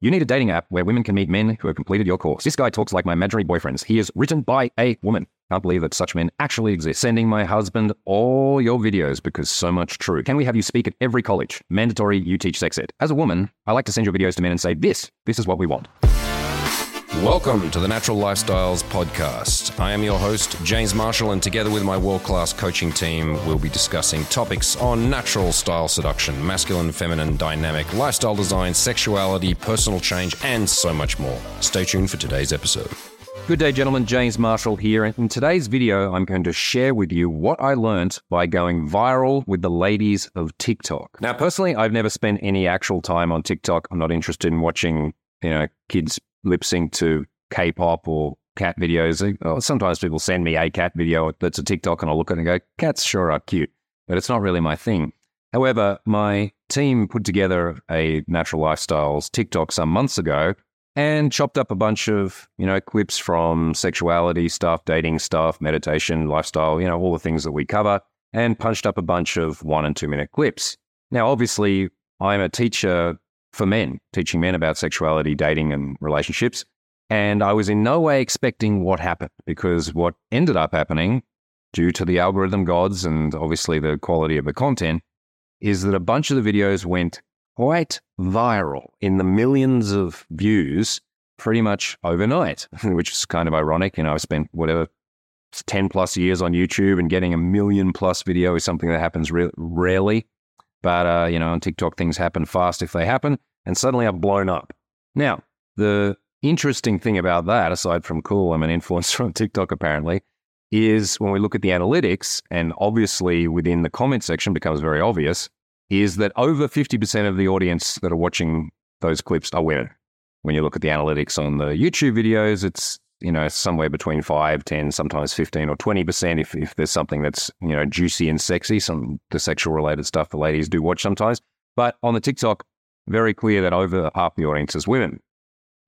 You need a dating app where women can meet men who have completed your course. This guy talks like my imaginary boyfriends. He is written by a woman. Can't believe that such men actually exist. Sending my husband all your videos because so much true. Can we have you speak at every college? Mandatory you teach sex ed. As a woman, I like to send your videos to men and say, this, this is what we want. Welcome to the Natural Lifestyles Podcast. I am your host, James Marshall, and together with my world class coaching team, we'll be discussing topics on natural style seduction, masculine, feminine, dynamic, lifestyle design, sexuality, personal change, and so much more. Stay tuned for today's episode. Good day, gentlemen. James Marshall here. And in today's video, I'm going to share with you what I learned by going viral with the ladies of TikTok. Now, personally, I've never spent any actual time on TikTok. I'm not interested in watching, you know, kids lip sync to K-pop or cat videos. Oh, sometimes people send me a cat video that's a TikTok, and I'll look at it and go, "Cats sure are cute," but it's not really my thing. However, my team put together a natural lifestyles TikTok some months ago and chopped up a bunch of you know clips from sexuality stuff, dating stuff, meditation, lifestyle, you know, all the things that we cover, and punched up a bunch of one and two minute clips. Now, obviously, I'm a teacher for men, teaching men about sexuality, dating, and relationships. And I was in no way expecting what happened because what ended up happening, due to the algorithm gods and obviously the quality of the content, is that a bunch of the videos went quite viral in the millions of views pretty much overnight, which is kind of ironic. You know, I've spent whatever 10 plus years on YouTube and getting a million plus video is something that happens re- rarely. But, uh, you know, on TikTok, things happen fast if they happen. And suddenly I've blown up. Now, the interesting thing about that, aside from cool, I'm an influencer on TikTok apparently, is when we look at the analytics, and obviously within the comment section becomes very obvious, is that over 50% of the audience that are watching those clips are women. When you look at the analytics on the YouTube videos, it's you know somewhere between 5 10 sometimes 15 or 20% if, if there's something that's you know juicy and sexy some the sexual related stuff the ladies do watch sometimes but on the tiktok very clear that over half the audience is women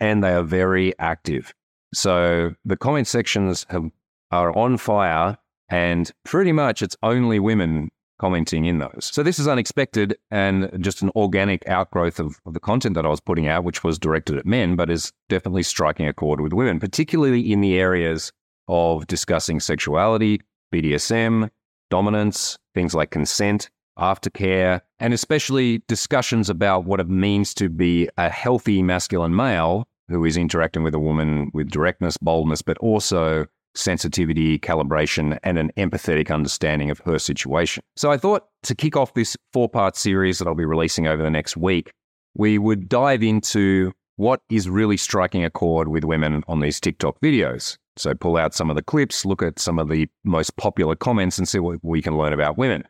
and they are very active so the comment sections have, are on fire and pretty much it's only women commenting in those. So this is unexpected and just an organic outgrowth of, of, the content that I was putting out, which was directed at men, but is definitely striking a chord with women, particularly in the areas of discussing sexuality, BDSM, dominance, things like consent, aftercare, and especially discussions about what it means to be a healthy masculine male who is interacting with a woman with directness, boldness, but also sensitivity, calibration, and an empathetic understanding of her situation. So I thought to kick off this four part series that I'll be releasing over the next week, we would dive into what is really striking a chord with women on these TikTok videos. So pull out some of the clips, look at some of the most popular comments, and see what we can learn about women.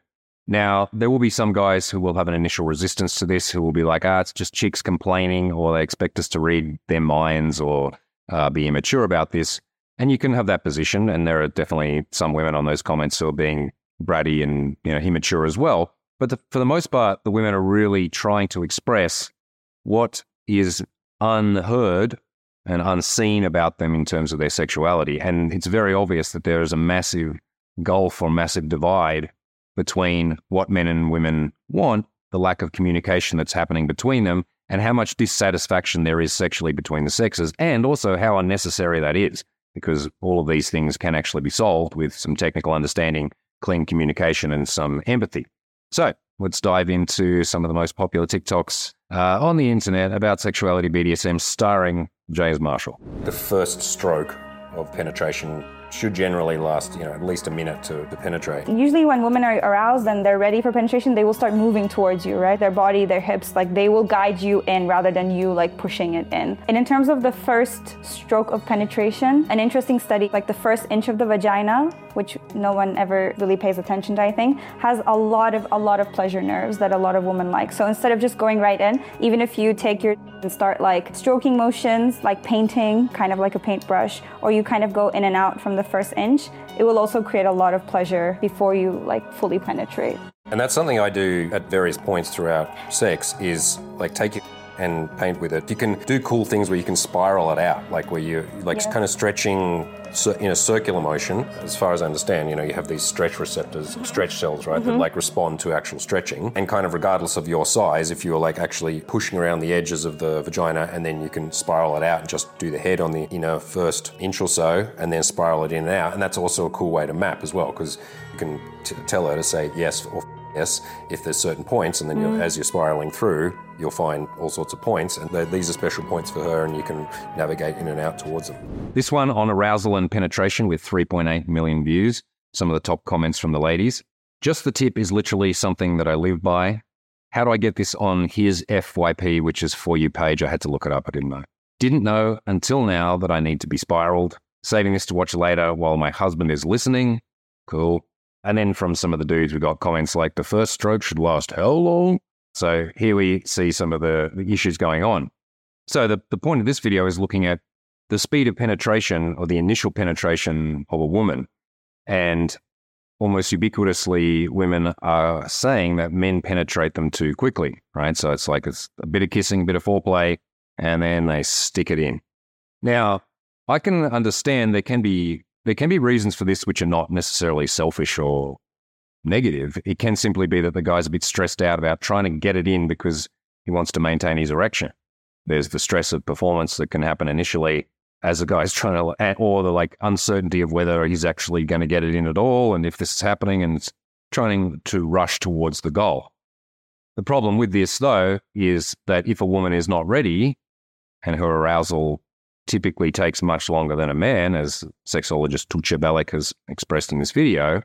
Now, there will be some guys who will have an initial resistance to this, who will be like, ah, it's just chicks complaining, or they expect us to read their minds or uh, be immature about this. And you can have that position, and there are definitely some women on those comments who are being bratty and you know immature as well. But the, for the most part, the women are really trying to express what is unheard and unseen about them in terms of their sexuality. And it's very obvious that there is a massive gulf or massive divide between what men and women want, the lack of communication that's happening between them, and how much dissatisfaction there is sexually between the sexes, and also how unnecessary that is because all of these things can actually be solved with some technical understanding, clean communication, and some empathy. So let's dive into some of the most popular TikToks uh, on the internet about sexuality BDSM starring James Marshall. The first stroke of penetration should generally last, you know, at least a minute to, to penetrate. Usually when women are aroused and they're ready for penetration, they will start moving towards you, right? Their body, their hips, like they will guide you in rather than you like pushing it in. And in terms of the first stroke of penetration, an interesting study, like the first inch of the vagina, which no one ever really pays attention to, I think, has a lot of a lot of pleasure nerves that a lot of women like. So instead of just going right in, even if you take your and start like stroking motions, like painting, kind of like a paintbrush, or you kind of go in and out from the first inch, it will also create a lot of pleasure before you like fully penetrate. And that's something I do at various points throughout sex is like take your and paint with it. You can do cool things where you can spiral it out, like where you like Yeah. kind of stretching in a circular motion. As far as I understand, you know, you have these stretch receptors, stretch cells, right, that mm-hmm. like respond to actual stretching. And kind of regardless of your size, if you're like actually pushing around the edges of the vagina and then you can spiral it out and just do the head on the, you know, first inch or so and then spiral it in and out. And that's also a cool way to map as well because you can t- tell her to say yes or yes if there's certain points and then you're, mm. as you're spiraling through you'll find all sorts of points and these are special points for her and you can navigate in and out towards them This one on arousal and penetration with 3.8 million views. Some of the top comments from the ladies. Just the tip is literally something that I live by. How do I get this on his FYP, which is for you page? I had to look it up. I didn't know. Didn't know until now that I need to be spiraled. Saving this to watch later while my husband is listening. Cool. And then from some of the dudes, we got comments like the first stroke should last how long? So here we see some of the, the issues going on. So the, the point of this video is looking at the speed of penetration or the initial penetration of a woman. And almost ubiquitously, women are saying that men penetrate them too quickly, right? So it's like it's a bit of kissing, a bit of foreplay, and then they stick it in. Now, I can understand there can be there can be reasons for this which are not necessarily selfish or negative. It can simply be that the guy's a bit stressed out about trying to get it in because he wants to maintain his erection. There's the stress of performance that can happen initially as the guy's trying to, or the like uncertainty of whether he's actually going to get it in at all, and if this is happening, and it's trying to rush towards the goal. The problem with this, though, is that if a woman is not ready and her arousal typically takes much longer than a man, as sexologist Tuccia Bellic has expressed in this video,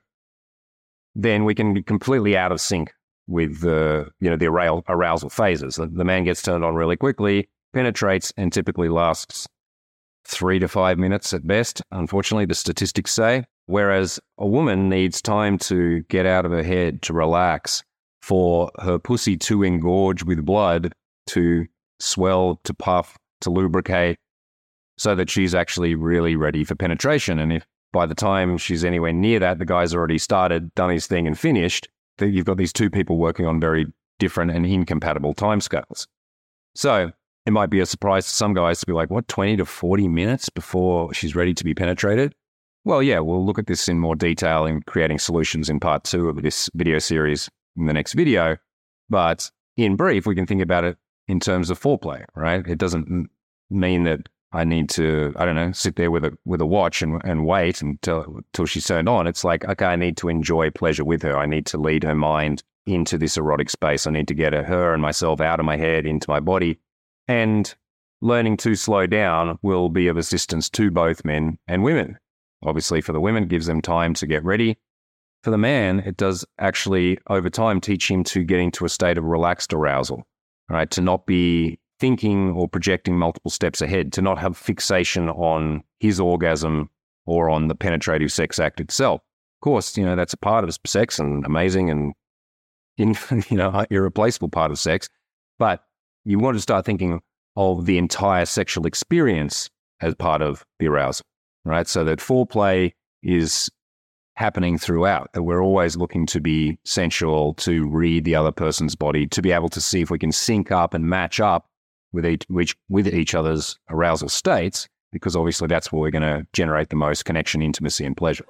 then we can be completely out of sync with the you know the arousal, phases. The man gets turned on really quickly, penetrates, and typically lasts three to five minutes at best. Unfortunately, the statistics say. Whereas a woman needs time to get out of her head, to relax, for her pussy to engorge with blood, to swell, to puff, to lubricate, so that she's actually really ready for penetration. And if by the time she's anywhere near that, the guy's already started, done his thing, and finished, then you've got these two people working on very different and incompatible timescales. So it might be a surprise to some guys to be like, what, 20 to 40 minutes before she's ready to be penetrated? Well, yeah, we'll look at this in more detail in creating solutions in part two of this video series in the next video. But in brief, we can think about it in terms of foreplay, right? It doesn't mean that I need to, I don't know, sit there with a with a watch and, and wait until until she's turned on. It's like, okay, I need to enjoy pleasure with her. I need to lead her mind into this erotic space. I need to get her and myself out of my head into my body. And learning to slow down will be of assistance to both men and women. Obviously, for the women, gives them time to get ready. For the man, it does actually, over time, teach him to get into a state of relaxed arousal, right? To not be thinking or projecting multiple steps ahead, to not have fixation on his orgasm or on the penetrative sex act itself. Of course, you know, that's a part of sex and amazing and, you know, irreplaceable part of sex. But you want to start thinking of the entire sexual experience as part of the arousal, right? So that foreplay is happening throughout, that we're always looking to be sensual, to read the other person's body, to be able to see if we can sync up and match up with each, which, with each other's arousal states, because obviously that's where we're going to generate the most connection, intimacy, and pleasure.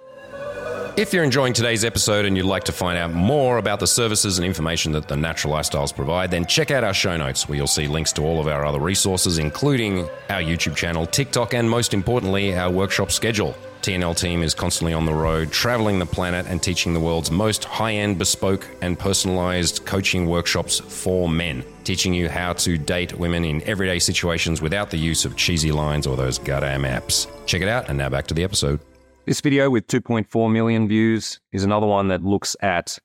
If you're enjoying today's episode and you'd like to find out more about the services and information that the Natural Lifestyles provide, then check out our show notes where you'll see links to all of our other resources, including our YouTube channel, TikTok, and most importantly, our workshop schedule. TNL team is constantly on the road, traveling the planet and teaching the world's most high end, bespoke, and personalized coaching workshops for men, teaching you how to date women in everyday situations without the use of cheesy lines or those goddamn apps. Check it out, and now back to the episode. This video with 2.4 million views is another one that looks at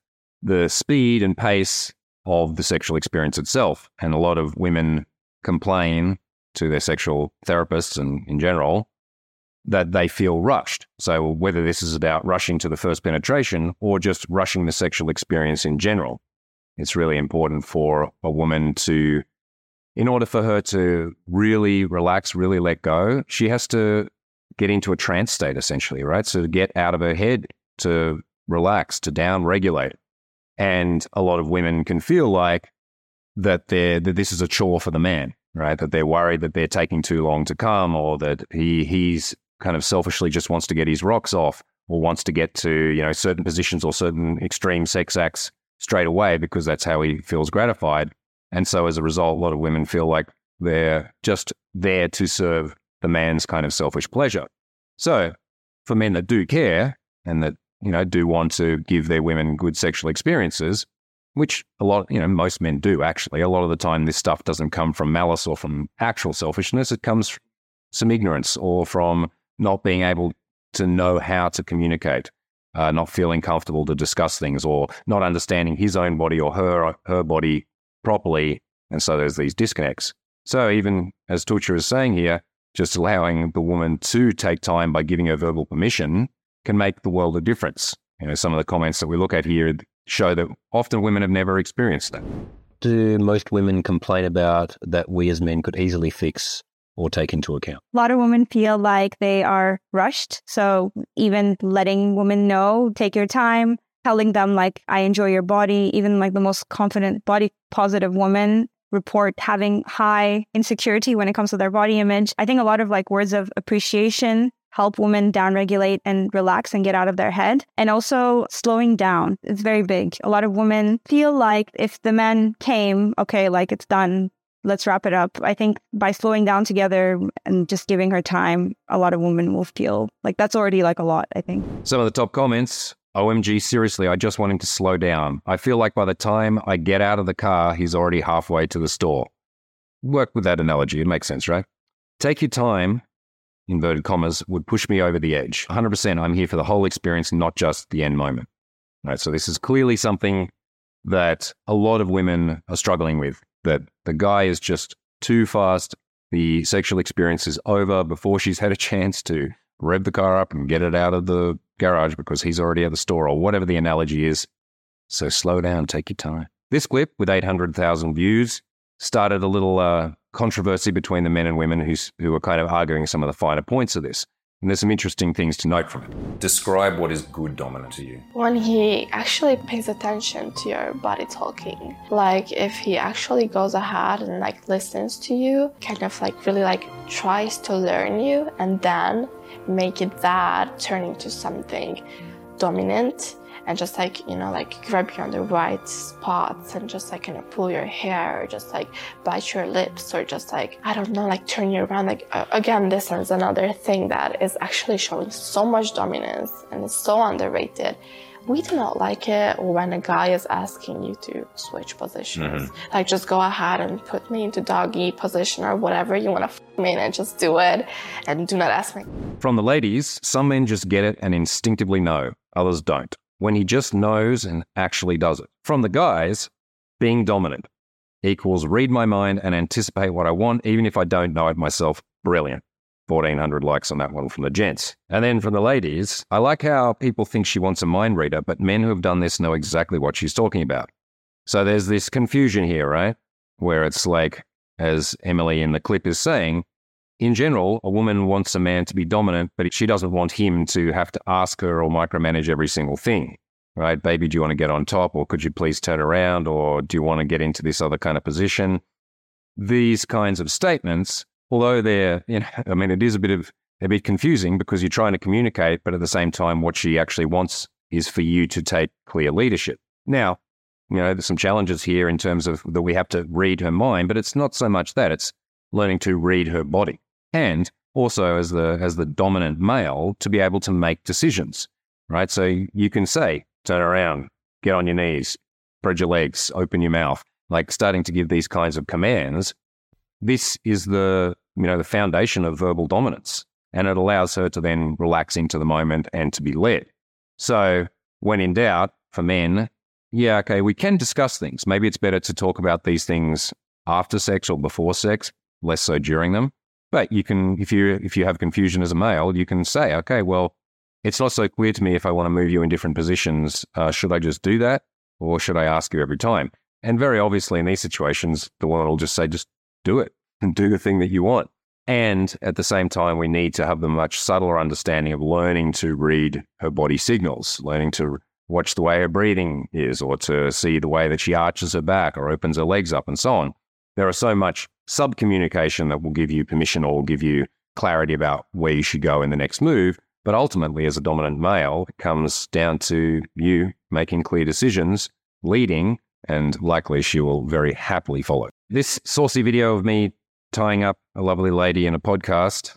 the speed and pace of the sexual experience itself. And a lot of women complain to their sexual therapists and in general that they feel rushed. So, whether this is about rushing to the first penetration or just rushing the sexual experience in general, it's really important for a woman to, in order for her to really relax, really let go, she has to get into a trance state essentially, right? So to get out of her head, to relax, to down regulate. And a lot of women can feel like that they're that this is a chore for the man, right? That they're worried that they're taking too long to come, or that he he's kind of selfishly just wants to get his rocks off, or wants to get to you know certain positions or certain extreme sex acts straight away because that's how he feels gratified. And so as a result, a lot of women feel like they're just there to serve the man's kind of selfish pleasure. So for men that do care and that you know do want to give their women good sexual experiences, which a lot, you know, most men do actually. A lot of the time, this stuff doesn't come from malice or from actual selfishness. It comes from some ignorance or from not being able to know how to communicate, uh, not feeling comfortable to discuss things, or not understanding his own body or her her body properly. And so there's these disconnects. So even as Tucha is saying here, just allowing the woman to take time by giving her verbal permission can make the world a difference. You know, some of the comments that we look at here show that often women have never experienced that. Do most women complain about that we as men could easily fix or take into account? A lot of women feel like they are rushed. So even letting women know, take your time, telling them like I enjoy your body, even like the most confident body positive woman report having high insecurity when it comes to their body image. I think a lot of like words of appreciation help women downregulate and relax and get out of their head. And also slowing down. It's very big. A lot of women feel like if the man came, okay, like it's done. Let's wrap it up. I think by slowing down together and just giving her time, a lot of women will feel like that's already like a lot, I think. Some of the top comments OMG, seriously, I just want him to slow down. I feel like by the time I get out of the car, he's already halfway to the store. Work with that analogy. It makes sense, right? Take your time inverted commas, would push me over the edge. 100%, I'm here for the whole experience, not just the end moment. Right, so this is clearly something that a lot of women are struggling with, that the guy is just too fast. The sexual experience is over before she's had a chance to rev the car up and get it out of the garage because he's already at the store or whatever the analogy is. So slow down, take your time. This clip with 800,000 views started a little uh, controversy between the men and women who's, who are kind of arguing some of the finer points of this. And there's some interesting things to note from it. Describe what is good dominant to you. When he actually pays attention to your body talking. Like if he actually goes ahead and like listens to you, kind of like really like tries to learn you and then make it that turn into something dominant and just like you know like grab you on the right spots and just like kind of pull your hair or just like bite your lips or just like i don't know like turn you around like uh, again this is another thing that is actually showing so much dominance and it's so underrated we do not like it when a guy is asking you to switch positions. Mm-hmm. Like, just go ahead and put me into doggy position or whatever you want to f me in and just do it and do not ask me. From the ladies, some men just get it and instinctively know, others don't when he just knows and actually does it. From the guys, being dominant equals read my mind and anticipate what I want, even if I don't know it myself. Brilliant. 1400 likes on that one from the gents. And then from the ladies, I like how people think she wants a mind reader, but men who have done this know exactly what she's talking about. So there's this confusion here, right? Where it's like, as Emily in the clip is saying, in general, a woman wants a man to be dominant, but she doesn't want him to have to ask her or micromanage every single thing, right? Baby, do you want to get on top? Or could you please turn around? Or do you want to get into this other kind of position? These kinds of statements, although they're, you know, I mean, it is a bit of, a bit confusing because you're trying to communicate, but at the same time, what she actually wants is for you to take clear leadership. Now, you know, there's some challenges here in terms of that we have to read her mind, but it's not so much that, it's learning to read her body and also as the as the dominant male to be able to make decisions, right? So you can say, turn around, get on your knees, spread your legs, open your mouth, like starting to give these kinds of commands. This is the you know the foundation of verbal dominance, and it allows her to then relax into the moment and to be led. So when in doubt, for men, yeah, okay, we can discuss things. Maybe it's better to talk about these things after sex or before sex, less so during them. But you can, if you if you have confusion as a male, you can say, okay, well, it's not so clear to me if I want to move you in different positions. Uh, should I just do that, or should I ask you every time? And very obviously, in these situations, the woman will just say, just do it and do the thing that you want. And at the same time, we need to have the much subtler understanding of learning to read her body signals, learning to watch the way her breathing is or to see the way that she arches her back or opens her legs up and so on. There are so much sub communication that will give you permission or will give you clarity about where you should go in the next move. But ultimately, as a dominant male, it comes down to you making clear decisions, leading, and likely she will very happily follow. This saucy video of me tying up a lovely lady in a podcast,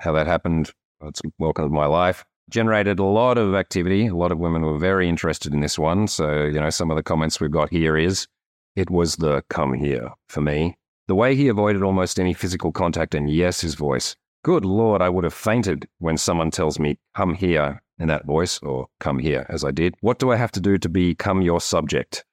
how that happened, it's welcome to my life, generated a lot of activity. A lot of women were very interested in this one. So, you know, some of the comments we've got here is it was the come here for me. The way he avoided almost any physical contact, and yes, his voice. Good Lord, I would have fainted when someone tells me, come here in that voice, or come here, as I did. What do I have to do to become your subject?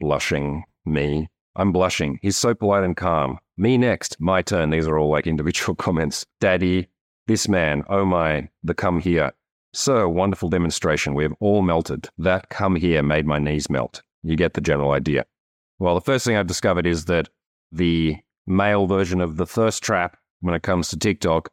Blushing, me. I'm blushing. He's so polite and calm. Me next. My turn. These are all like individual comments. Daddy, this man, oh my, the come here. So, wonderful demonstration. We have all melted. That come here made my knees melt. You get the general idea. Well, the first thing I've discovered is that the male version of the thirst trap when it comes to TikTok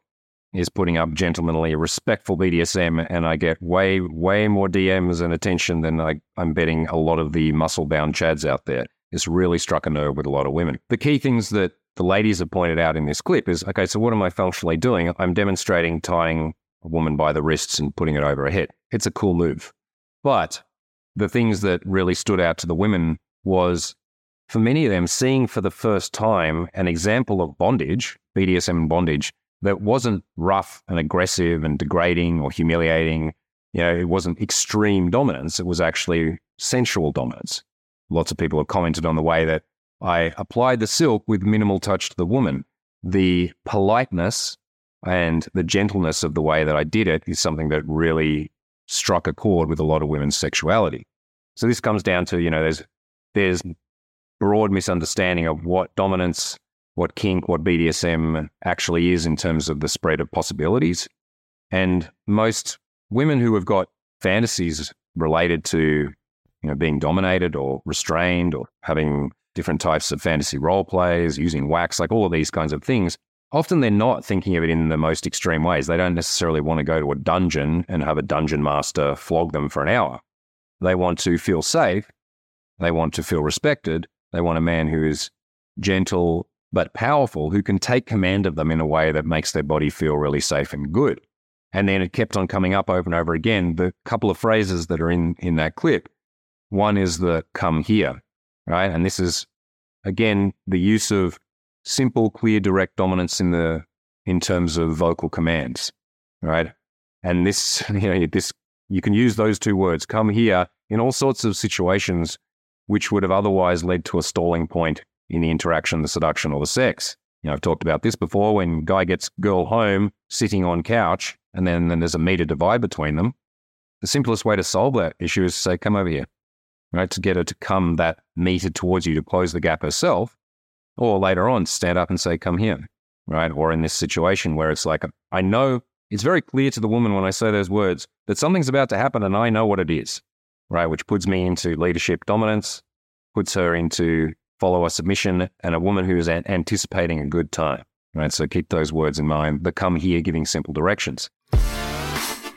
is putting up gentlemanly, respectful BDSM, and I get way, way more DMs and attention than I, I'm betting a lot of the muscle bound chads out there. It's really struck a nerve with a lot of women. The key things that the ladies have pointed out in this clip is okay, so what am I functionally doing? I'm demonstrating tying a woman by the wrists and putting it over her head. It's a cool move. But the things that really stood out to the women was for many of them, seeing for the first time an example of bondage, BDSM bondage, that wasn't rough and aggressive and degrading or humiliating. You know, it wasn't extreme dominance. It was actually sensual dominance. Lots of people have commented on the way that I applied the silk with minimal touch to the woman. The politeness and the gentleness of the way that I did it is something that really struck a chord with a lot of women's sexuality. So this comes down to, you know, there's there's broad misunderstanding of what dominance, what kink, what BDSM actually is in terms of the spread of possibilities. And most women who have got fantasies related to, you know, being dominated or restrained or having different types of fantasy role plays, using wax, like all of these kinds of things, often they're not thinking of it in the most extreme ways. They don't necessarily want to go to a dungeon and have a dungeon master flog them for an hour. They want to feel safe. They want to feel respected. They want a man who is gentle but powerful, who can take command of them in a way that makes their body feel really safe and good. And then it kept on coming up over and over again. The couple of phrases that are in, in that clip one is the come here, right? And this is, again, the use of simple, clear, direct dominance in the in terms of vocal commands, right? And this, you know, this you can use those two words, come here, in all sorts of situations which would have otherwise led to a stalling point in the interaction, the seduction, or the sex. You know, I've talked about this before. When guy gets girl home, sitting on couch, and then, then there's a meter divide between them. The simplest way to solve that issue is to say, "Come over here," right? To get her to come that meter towards you to close the gap herself, or later on, stand up and say, "Come here," right? Or in this situation where it's like, I know it's very clear to the woman when I say those words that something's about to happen, and I know what it is right? Which puts me into leadership dominance, puts her into follower submission, and a woman who is an- anticipating a good time, right? So keep those words in mind. The come here giving simple directions.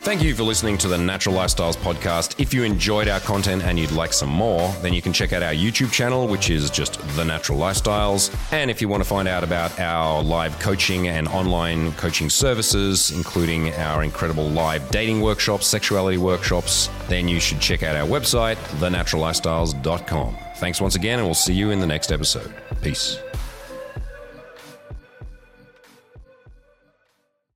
Thank you for listening to the Natural Lifestyles podcast. If you enjoyed our content and you'd like some more, then you can check out our YouTube channel, which is just The Natural Lifestyles. And if you want to find out about our live coaching and online coaching services, including our incredible live dating workshops, sexuality workshops, then you should check out our website, thenaturallifestyles.com. Thanks once again, and we'll see you in the next episode. Peace.